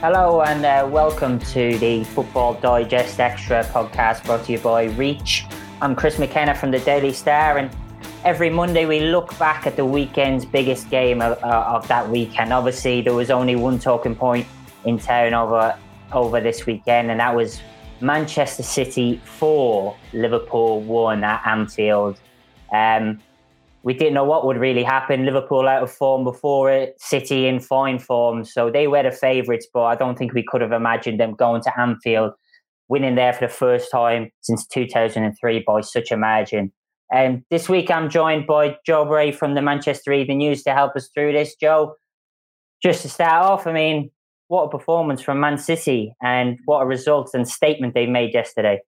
Hello and uh, welcome to the Football Digest Extra podcast brought to you by Reach. I'm Chris McKenna from the Daily Star, and every Monday we look back at the weekend's biggest game of, uh, of that weekend. Obviously, there was only one talking point in town over over this weekend, and that was Manchester City four, Liverpool one at Anfield. Um, we didn't know what would really happen. Liverpool out of form before it, City in fine form. So they were the favourites, but I don't think we could have imagined them going to Anfield, winning there for the first time since 2003 by such a margin. And um, this week I'm joined by Joe Bray from the Manchester Evening News to help us through this. Joe, just to start off, I mean, what a performance from Man City and what a result and statement they made yesterday.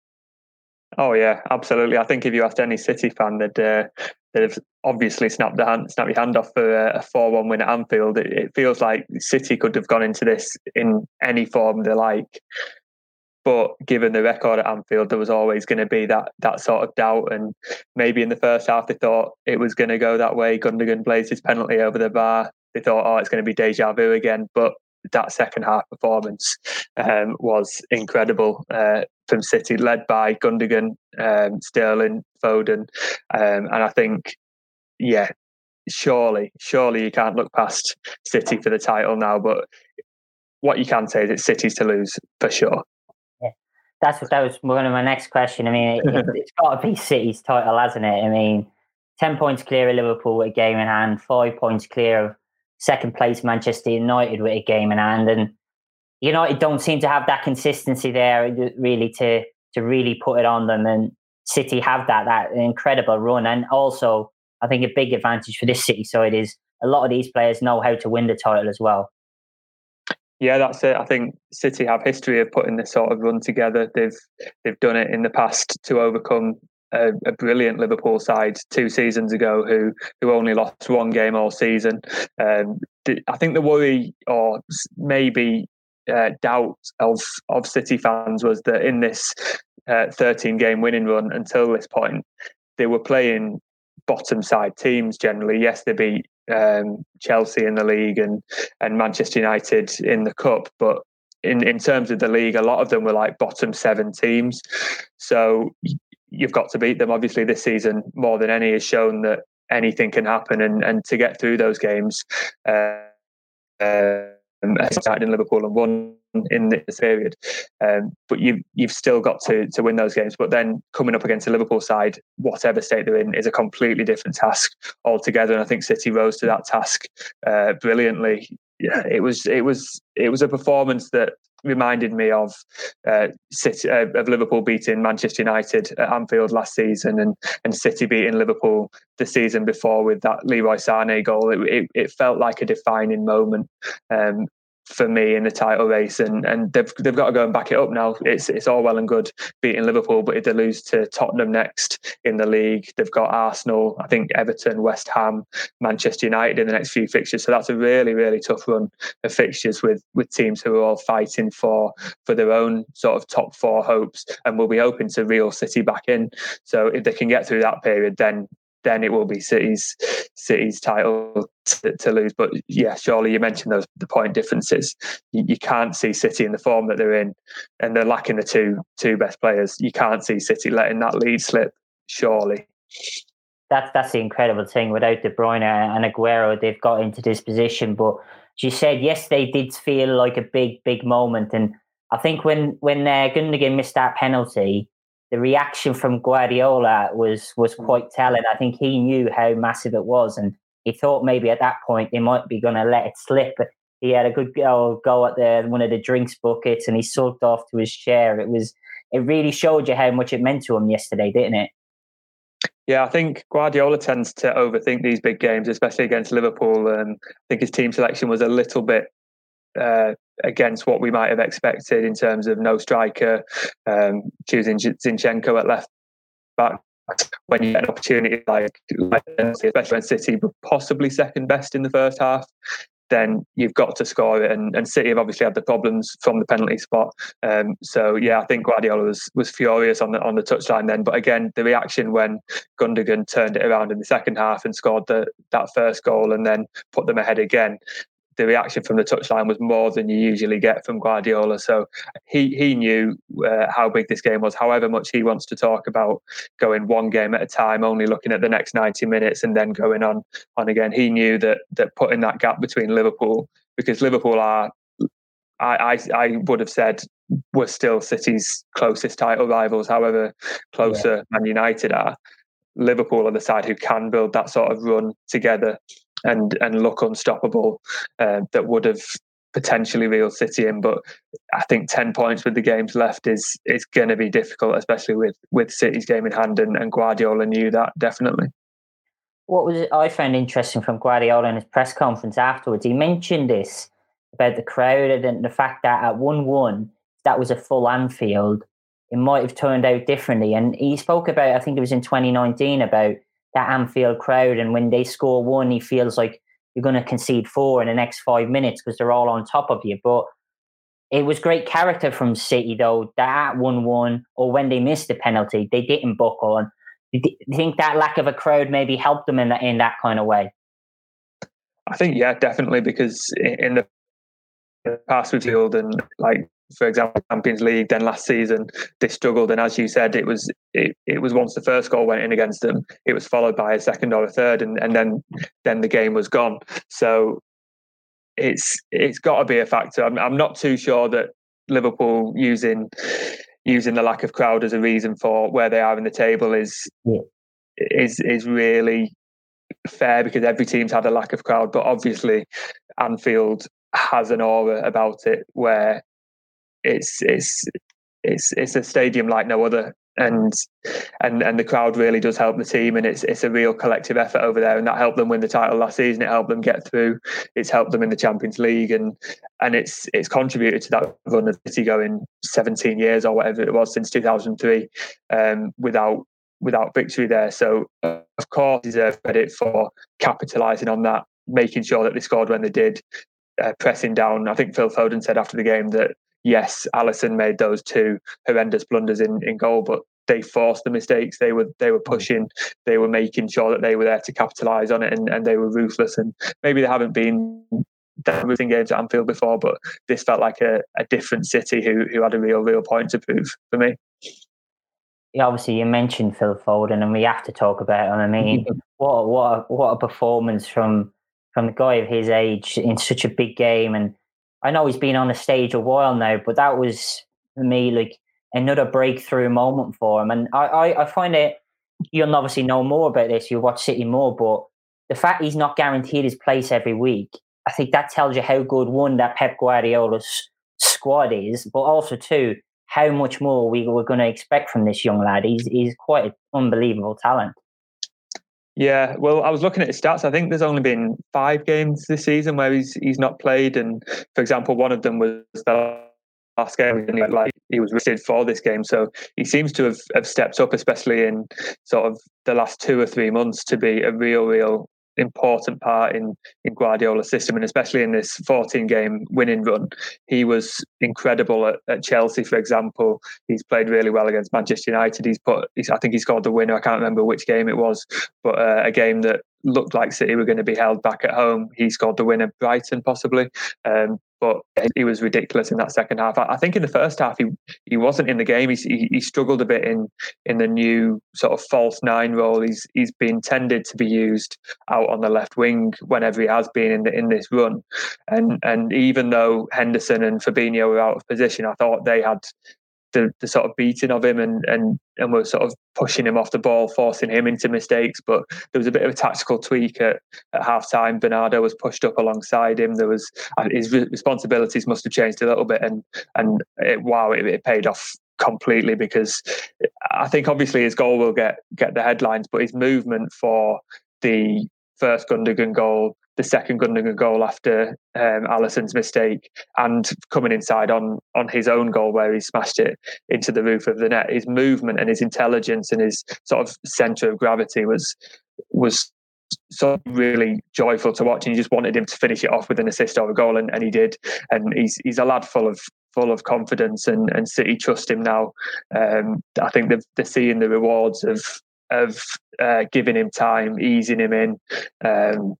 Oh yeah, absolutely. I think if you asked any City fan, they'd uh, they'd have obviously snapped the hand, snapped your hand off for uh, a four-one win at Anfield. It, it, feels like City could have gone into this in any form they like, but given the record at Anfield, there was always going to be that that sort of doubt. And maybe in the first half, they thought it was going to go that way. Gundogan plays his penalty over the bar. They thought, oh, it's going to be deja vu again, but that second half performance um, was incredible uh, from City, led by Gundogan, um, Sterling, Foden, um, and I think, yeah, surely, surely you can't look past City for the title now. But what you can say is it's City's to lose for sure. Yeah, that's what that was one of my next question. I mean, it, it's got to be City's title, hasn't it? I mean, ten points clear of Liverpool with a game in hand, five points clear of second place Manchester United with a game in hand, and United don't seem to have that consistency there uh, really to to really put it on them. And City have that that incredible run, and also I think a big advantage for this City side is a lot of these players know how to win the title as well. Yeah, that's it. I think City have history of putting this sort of run together. They've they've done it in the past to overcome a, a, brilliant Liverpool side two seasons ago who who only lost one game all season. Um, I think the worry or maybe uh, doubt of of City fans was that in this uh, 13 game winning run until this point, they were playing bottom side teams generally. Yes, they beat um, Chelsea in the league and and Manchester United in the cup, but in, in terms of the league, a lot of them were like bottom seven teams. So you've got to beat them. Obviously, this season more than any has shown that anything can happen, and and to get through those games, uh, uh, started in Liverpool and won in this period. Um, but you've you've still got to to win those games. But then coming up against the Liverpool side, whatever state they're in, is a completely different task altogether. And I think City rose to that task uh, brilliantly. Yeah, it was it was it was a performance that reminded me of uh, City, uh, of Liverpool beating Manchester United at Anfield last season, and and City beating Liverpool the season before with that Leroy Sané goal. It, it, it felt like a defining moment, um, for me in the title race, and and they've they've got to go and back it up now. It's it's all well and good beating Liverpool, but if they lose to Tottenham next in the league, they've got Arsenal, I think Everton, West Ham, Manchester United in the next few fixtures. So that's a really really tough run of fixtures with with teams who are all fighting for for their own sort of top four hopes, and will be hoping to reel City back in. So if they can get through that period, then then it will be City's City's title to, to, lose. But yeah, surely you mentioned those the point differences. You, you, can't see City in the form that they're in, and they're lacking the two two best players. You can't see City letting that lead slip. Surely. That's that's the incredible thing. Without De Bruyne and Aguero, they've got into this position. But she said yes, they did feel like a big big moment, and I think when when uh, Gundogan missed that penalty the reaction from Guardiola was was mm. quite telling. I think he knew how massive it was, and he thought maybe at that point they might be going to let it slip. But he had a good go, go at the one of the drinks buckets, and he sulked off to his chair. It was it really showed you how much it meant to him yesterday, didn't it? Yeah, I think Guardiola tends to overthink these big games, especially against Liverpool. And I think his team selection was a little bit uh, against what we might have expected in terms of no striker, um, choosing Zinchenko at left back. When you get an opportunity like, especially when City were possibly second best in the first half, then you've got to score it. And, and City have obviously had the problems from the penalty spot. Um, so yeah, I think Guardiola was was furious on the on the touchline then. But again, the reaction when Gundogan turned it around in the second half and scored the that first goal and then put them ahead again the reaction from the touchline was more than you usually get from Guardiola. So he he knew uh, how big this game was. However much he wants to talk about going one game at a time, only looking at the next ninety minutes and then going on on again, he knew that that putting that gap between Liverpool because Liverpool are. I, I, I would have said were still City's closest title rivals, however closer yeah. Man United are. Liverpool are the side who can build that sort of run together and and look unstoppable uh, that would have potentially Reel City in. But I think ten points with the games left is is going to be difficult, especially with with City's game in hand, and, and Guardiola knew that definitely. What was I found interesting from Guardiola in his press conference afterwards? He mentioned this about the crowd and the fact that at one one that was a full Anfield, it might have turned out differently. And he spoke about, I think it was in 2019, about that Anfield crowd. And when they score one, he feels like you're going to concede four in the next five minutes because they're all on top of you. But it was great character from City, though, that 1 1 or when they missed the penalty, they didn't buckle. And do you think that lack of a crowd maybe helped them in that, in that kind of way? I think, yeah, definitely, because in the past with Field and like for example, Champions League. Then last season they struggled, and as you said, it was it, it was once the first goal went in against them, it was followed by a second or a third, and, and then then the game was gone. So it's it's got to be a factor. I'm, I'm not too sure that Liverpool using using the lack of crowd as a reason for where they are in the table is yeah. is is really fair because every team's had a lack of crowd, but obviously Anfield has an aura about it where it's it's it's it's a stadium like no other. And and and the crowd really does help the team and it's it's a real collective effort over there. And that helped them win the title last season. It helped them get through. It's helped them in the Champions League. And and it's it's contributed to that run of City going 17 years or whatever it was since 2003 um, without without victory there. So of course deserve credit for capitalizing on that making sure that they scored when they did uh, pressing down. I think Phil Foden said after the game that yes, Alisson made those two horrendous blunders in, in goal, but they forced the mistakes. They were they were mm. pushing, they were making sure that they were there to capitalise on it, and, and they were ruthless. And maybe they haven't been losing games at Anfield before, but this felt like a, a different City who who had a real real point to prove for me. Yeah, obviously you mentioned Phil Foden, and we have to talk about him. I mean, what what what a performance from from the guy of his age in such a big game and I know he's been on the stage a while now, but that was for me like another breakthrough moment for him. And I, I, I find it you'll obviously know more about this. You watch City more, but the fact he's not guaranteed his place every week, I think that tells you how good one that Pep Guardiola's squad is, but also two how much more we were going to expect from this young lad. He's he's quite an unbelievable talent. Yeah, well, I was looking at his stats. I think there's only been five games this season where he's he's not played, and for example, one of them was the last game, and he, like he was rested for this game. So he seems to have, have stepped up, especially in sort of the last two or three months, to be a real, real important part in in Guardiola's system, and especially in this 14 game winning run. He was incredible at, at, Chelsea, for example. He's played really well against Manchester United. He's put, he's, I think he scored the winner. I can't remember which game it was, but uh, a game that looked like City were going to be held back at home. He scored the winner, Brighton possibly. Um, but he was ridiculous in that second half. I think in the first half he he wasn't in the game. He, he struggled a bit in in the new sort of false nine role. He's he's been tended to be used out on the left wing whenever he has been in the, in this run, and and even though Henderson and Fabinho were out of position, I thought they had the, the sort of beating of him and and and were sort of pushing him off the ball, forcing him into mistakes. But there was a bit of a tactical tweak at, at half time. Bernardo was pushed up alongside him. There was uh, his responsibilities must have changed a little bit, and and it, wow, it, it paid off completely because I think obviously his goal will get get the headlines, but his movement for the first Gundogan goal the second Gundogan goal after um, Alisson's mistake and coming inside on on his own goal where he smashed it into the roof of the net. His movement and his intelligence and his sort of centre of gravity was was so really joyful to watch and you just wanted him to finish it off with an assist or a goal and, and he did. And he's he's a lad full of full of confidence and and City trust him now. Um, I think they're, they're seeing the rewards of of uh, giving him time easing him in. Um,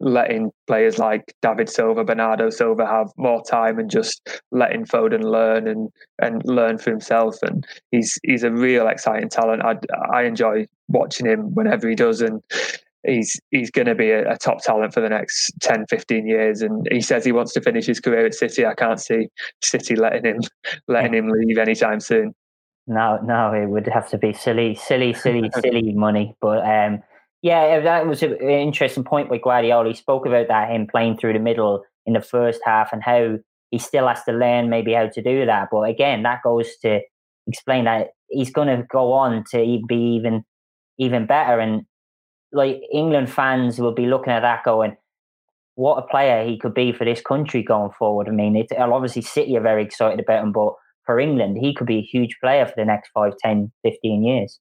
letting players like David Silva, Bernardo Silva have more time and just letting Foden learn and and learn for himself. And he's he's a real exciting talent. I I enjoy watching him whenever he does, and he's he's going to be a, a, top talent for the next 10 15 years. And he says he wants to finish his career at city. I can't see city letting him letting him leave anytime soon. No no it would have to be silly silly silly silly money. But um yeah uh, that was an interesting point with guardiola he spoke about that him playing through the middle in the first half and how he still has to learn maybe how to do that but again that goes to explain that he's going to go on to be even even better and like England fans will be looking at that going, what a player he could be for this country going forward. I mean, it's obviously City are very excited about him, but for England, he could be a huge player for the next 5, 10, 15 years.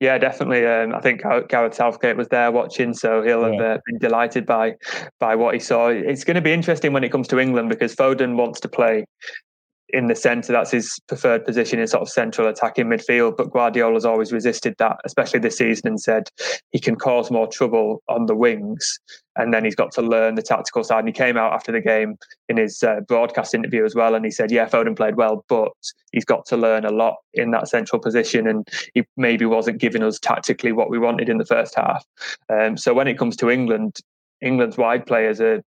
Yeah, definitely. Um, I think Gareth Southgate was there watching, so he'll have yeah. uh, been delighted by by what he saw. It's going to be interesting when it comes to England because Foden wants to play in the centre. That's his preferred position in sort of central attacking midfield. But Guardiola's always resisted that, especially this season, and said he can cause more trouble on the wings. And then he's got to learn the tactical side. And he came out after the game in his uh, broadcast interview as well, and he said, "Yeah, Foden played well, but he's got to learn a lot in that central position, and he maybe wasn't giving us tactically what we wanted in the first half." Um, so when it comes to England, England's wide players are, are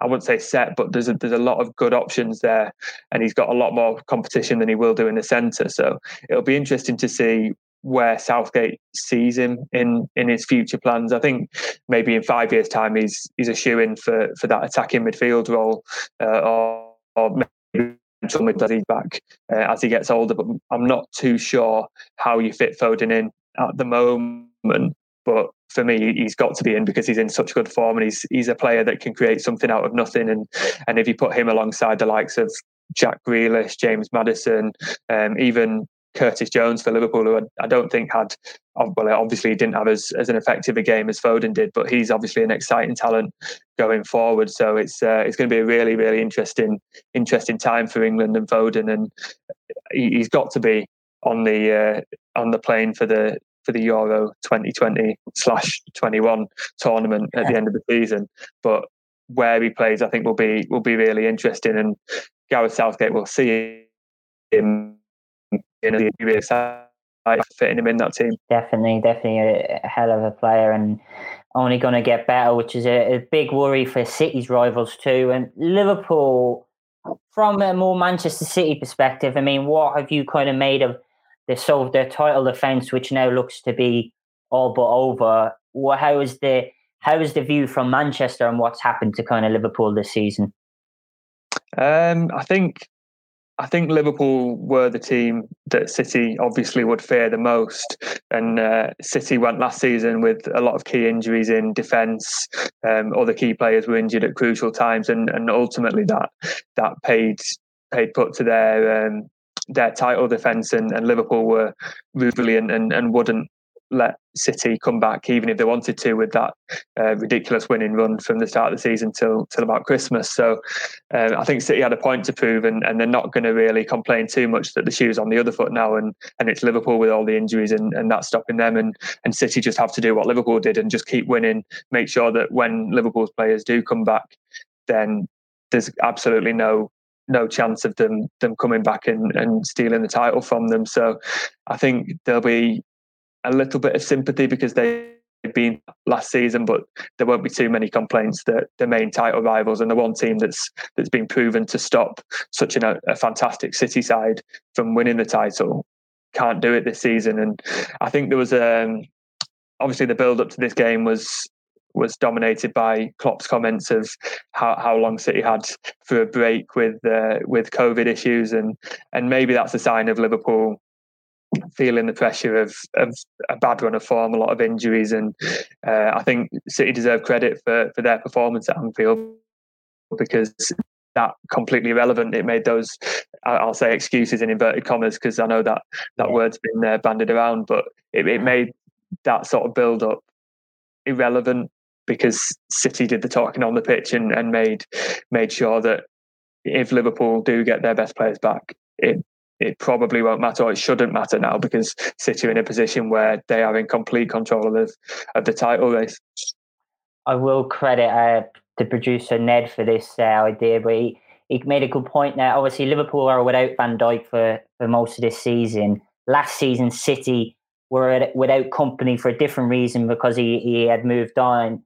I wouldn't say set, but there's a, there's a lot of good options there, and he's got a lot more competition than he will do in the centre. So it'll be interesting to see where Southgate sees him in in his future plans. I think maybe in five years' time he's he's a shoe in for for that attacking midfield role, uh, or, or maybe as he's back uh, as he gets older. But I'm not too sure how you fit Foden in at the moment. But for me, he's got to be in because he's in such good form and he's he's a player that can create something out of nothing. And and if you put him alongside the likes of Jack Grealish, James Maddison, um, even Curtis Jones for Liverpool, who I don't think had well, obviously didn't have as, as an effective a game as Foden did, but he's obviously an exciting talent going forward. So it's uh, it's going to be a really really interesting interesting time for England and Foden, and he, has got to be on the uh, on the plane for the for the Euro 2020 slash 21 tournament at the end of the season. But where he plays, I think will be will be really interesting. And Gareth Southgate will see him in a really fitting him in that team. Definitely, definitely a hell of a player and only going to get better, which is a, a big worry for City's rivals too. And Liverpool, from a more Manchester City perspective, I mean, what have you kind of made of they solved their title defense, which now looks to be all but over. Well, how is the how is the view from Manchester and what's happened to kind of Liverpool this season? Um, I think I think Liverpool were the team that City obviously would fear the most, and uh, City went last season with a lot of key injuries in defence. Um, other key players were injured at crucial times, and and ultimately that that paid paid put to their um, their title defence and, and Liverpool were brilliant and, and wouldn't let City come back, even if they wanted to, with that uh, ridiculous winning run from the start of the season till till about Christmas. So uh, I think City had a point to prove, and, and they're not going to really complain too much that the shoe's on the other foot now, and and it's Liverpool with all the injuries, and, and that's stopping them, and and City just have to do what Liverpool did and just keep winning, make sure that when Liverpool's players do come back, then there's absolutely no no chance of them them coming back and, and stealing the title from them. So I think there'll be a little bit of sympathy because they've been last season, but there won't be too many complaints that the main title rivals and the one team that's that's been proven to stop such an, a fantastic City side from winning the title can't do it this season. And I think there was um, obviously the build up to this game was was dominated by Klopp's comments of how, how long City had for a break with uh, with COVID issues, and and maybe that's a sign of Liverpool feeling the pressure of, of a bad run of form, a lot of injuries, and uh, I think City deserve credit for for their performance at Anfield because that completely irrelevant. It made those, I'll say, excuses in inverted commas because I know that that word's been uh, banded around, but it, it made that sort of build up irrelevant because City did the talking on the pitch and, and made made sure that if Liverpool do get their best players back, it it probably won't matter or it shouldn't matter now because City are in a position where they are in complete control of of the title race. I will credit uh, the producer Ned for this uh, idea, but he, he made a good point there. Obviously, Liverpool are without Van Dijk for, for most of this season. Last season, City were without Kompany for a different reason because he, he had moved on.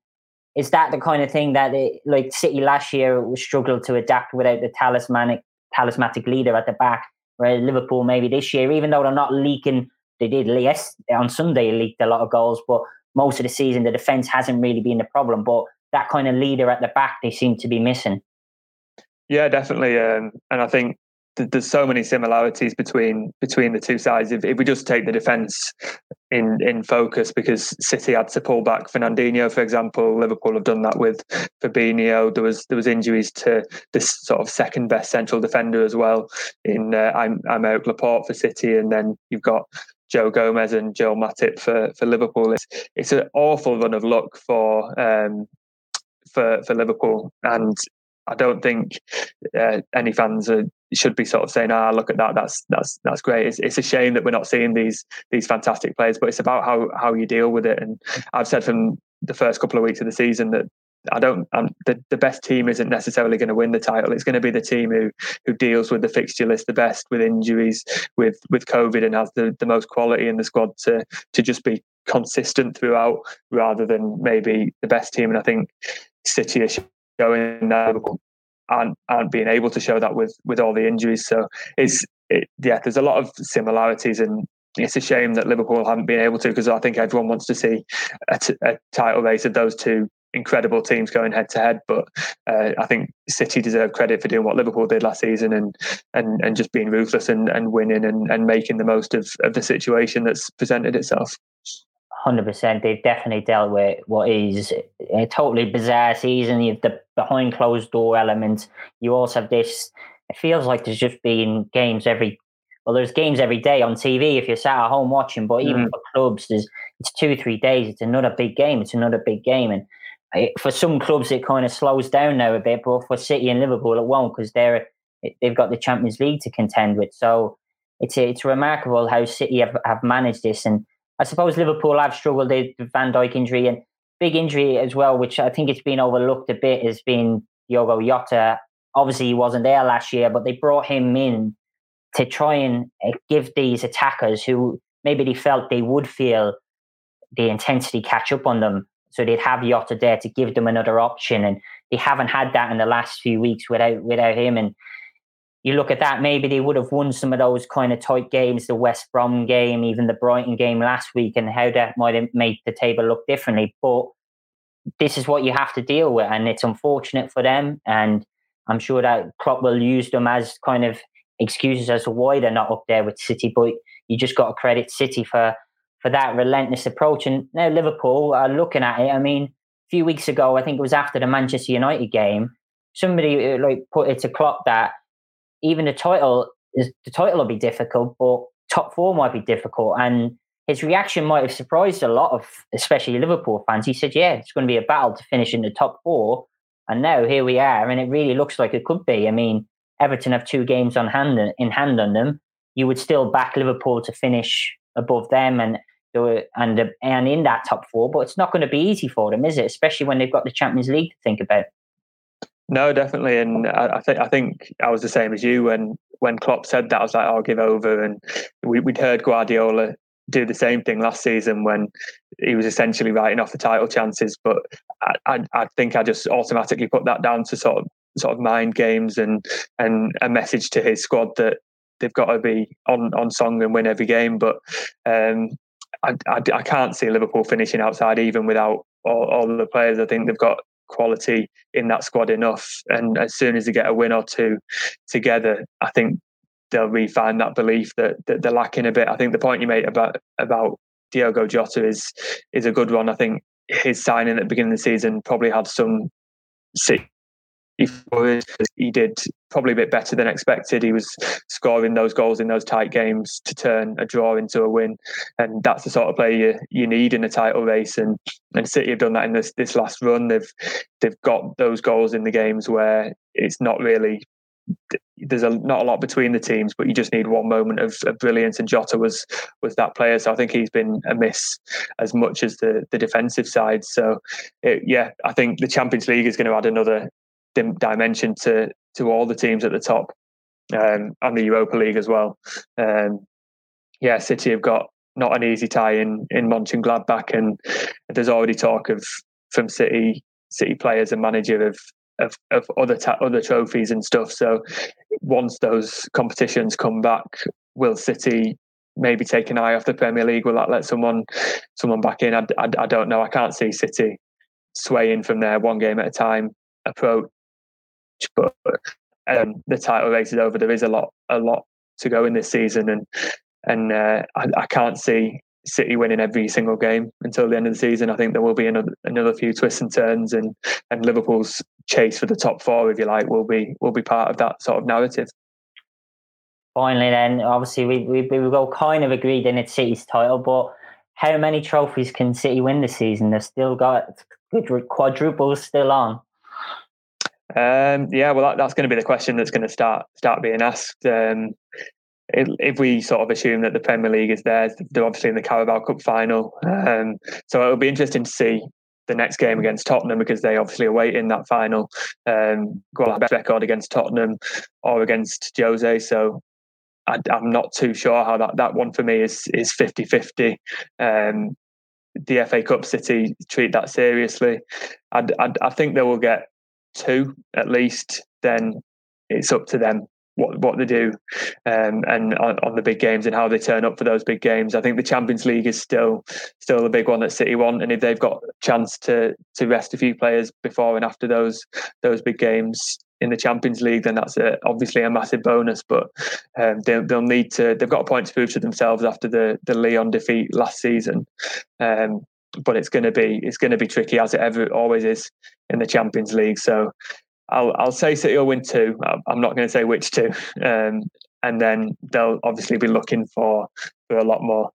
Is that the kind of thing that, it, like City last year, struggled to adapt without the talismanic talismanic leader at the back? Whereas Liverpool, maybe this year, even though they're not leaking, they did yes on Sunday leaked a lot of goals, but most of the season the defense hasn't really been the problem. But that kind of leader at the back, they seem to be missing. Yeah, definitely, um, and I think there's so many similarities between between the two sides. If, if we just take the defence in in focus, because City had to pull back Fernandinho, for example, Liverpool have done that with Fabinho. There was there was injuries to this sort of second best central defender as well in uh, I'm I'm out Laporte for City, and then you've got Joe Gomez and Joel Matip for for Liverpool. It's it's an awful run of luck for um, for for Liverpool, and I don't think uh, any fans are, should be sort of saying, "Ah, look at that. That's that's that's great." It's, it's a shame that we're not seeing these these fantastic players, but it's about how how you deal with it. And I've said from the first couple of weeks of the season that I don't. I'm, the the best team isn't necessarily going to win the title. It's going to be the team who who deals with the fixture list the best, with injuries, with with COVID, and has the, the most quality in the squad to to just be consistent throughout, rather than maybe the best team. And I think City are showing that aren't aren't being able to show that with with all the injuries. So it's it, yeah, there's a lot of similarities and. It's a shame that Liverpool haven't been able to because I think everyone wants to see a, t- a title race of those two incredible teams going head to head. But uh, I think City deserve credit for doing what Liverpool did last season and and, and just being ruthless and, and winning and, and making the most of, of the situation that's presented itself hundred percent. They've definitely dealt with what is a totally bizarre season. You have the behind closed door element. You also have this. It feels like there's just been games every. Well, there's games every day on TV if you're sat at home watching. But even mm. for clubs, there's it's two three days. It's another big game. It's another big game, and it, for some clubs it kind of slows down now a bit. But for City and Liverpool, it won't because they're they've got the Champions League to contend with. So it's it's remarkable how City have, have managed this and I suppose Liverpool have struggled with Van Dijk injury and big injury as well, which I think it's been overlooked a bit, has been Diogo Jota. Obviously, he wasn't there last year, but they brought him in to try and eh, give these attackers who maybe they felt they would feel the intensity catch up on them. So they'd have Jota there to give them another option. And they haven't had that in the last few weeks without without him. And you look at that, maybe they would have won some of those kind of tight games, the West Brom game, even the Brighton game last week, and how that might have made the table look differently. But this is what you have to deal with, and it's unfortunate for them. And I'm sure that Klopp will use them as kind of excuses as to why they're not up there with City. But you just got to credit City for for that relentless approach. And now Liverpool are looking at it. I mean, a few weeks ago, I think it was after the Manchester United game, somebody uh, like put it to Klopp that even the title is the title will be difficult, but top four might be difficult. And his reaction might have surprised a lot of, especially Liverpool fans. He said, "Yeah, it's going to be a battle to finish in the top four. And now here we are, and it really looks like it could be. I mean, Everton have two games on hand in hand on them. You would still back Liverpool to finish above them and and and in that top four, but it's not going to be easy for them, is it? Especially when they've got the Champions League to think about. No, definitely, and I, I, think I think I was the same as you when when Klopp said that. I was like, "I'll give over," and we, would heard Guardiola do the same thing last season when he was essentially writing off the title chances. But I, I, I think I just automatically put that down to sort of sort of mind games and and a message to his squad that they've got to be on on song and win every game. But um, I, I, I, can't see Liverpool finishing outside even without all, all the players. I think they've got quality in that squad enough. And as soon as they get a win or two together, I think they'll refine that belief that, that they're lacking a bit. I think the point you made about about Diogo Jota is is a good one. I think his signing at the beginning of the season probably had some he did probably a bit better than expected. He was scoring those goals in those tight games to turn a draw into a win, and that's the sort of player you, you need in a title race. And and City have done that in this this last run. They've they've got those goals in the games where it's not really there's a not a lot between the teams, but you just need one moment of, of, brilliance, and Jota was was that player. So I think he's been a miss as much as the the defensive side. So it, yeah, I think the Champions League is going to add another dimension to to all the teams at the top, um, and the Europa League as well. Um, yeah, City have got not an easy tie in in Mönchengladbach, and there's already talk of from City City players and manager of of, of other ta- other trophies and stuff. So once those competitions come back, will City maybe take an eye off the Premier League? Will that let someone someone back in? I, I, I don't know. I can't see City swaying from there one game at a time approach, but um, the title race is over. There is a lot a lot to go in this season, and and uh, I, I can't see City winning every single game until the end of the season. I think there will be another another few twists and turns, and and Liverpool's chase for the top four, if you like, will be will be part of that sort of narrative. Finally, then obviously we we we all kind of agreed in it's City's title, but how many trophies can City win this season? They've still got quadruples still on. Um, yeah, well, that, that's going to be the question that's going to start start being asked. Um, if we sort of assume that the Premier League is there, they're obviously in the Carabao Cup final. Um, so it'll be interesting to see the next game against Tottenham because they obviously await in that final um, on best record against Tottenham or against Jose. So I, am not too sure how that, that one for me is is 50 50. Um, the FA Cup City treat that seriously. I, I, I think they will get two at least. Then it's up to them what what they do um, and on, on, the big games and how they turn up for those big games. I think the Champions League is still still the big one that City want, and if they've got a chance to to rest a few players before and after those those big games in the Champions League, then that's a, obviously a massive bonus. But um, they'll, they'll need to they've got a point to prove to themselves after the the Lyon defeat last season. Um, but it's going to be it's going to be tricky as it ever always is in the Champions League. So I'll I'll say City will win two. I'm not going to say which two, um, and then they'll obviously be looking for for a lot more.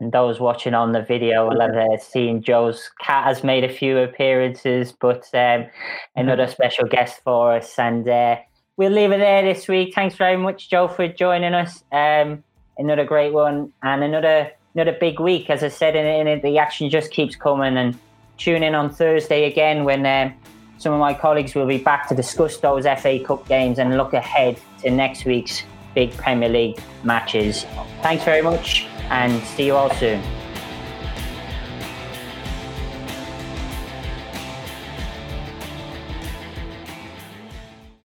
And those watching on the video will have uh, seen Joe's cat has made a few appearances, but um, another special guest for us. And uh, we'll leave it there this week. Thanks very much, Joe, for joining us. Um, another great one and another another big week. As I said, it, the action just keeps coming. And tune in on Thursday again when. Um, some of my colleagues will be back to discuss those FA Cup games and look ahead to next week's big Premier League matches. Thanks very much and see you all soon.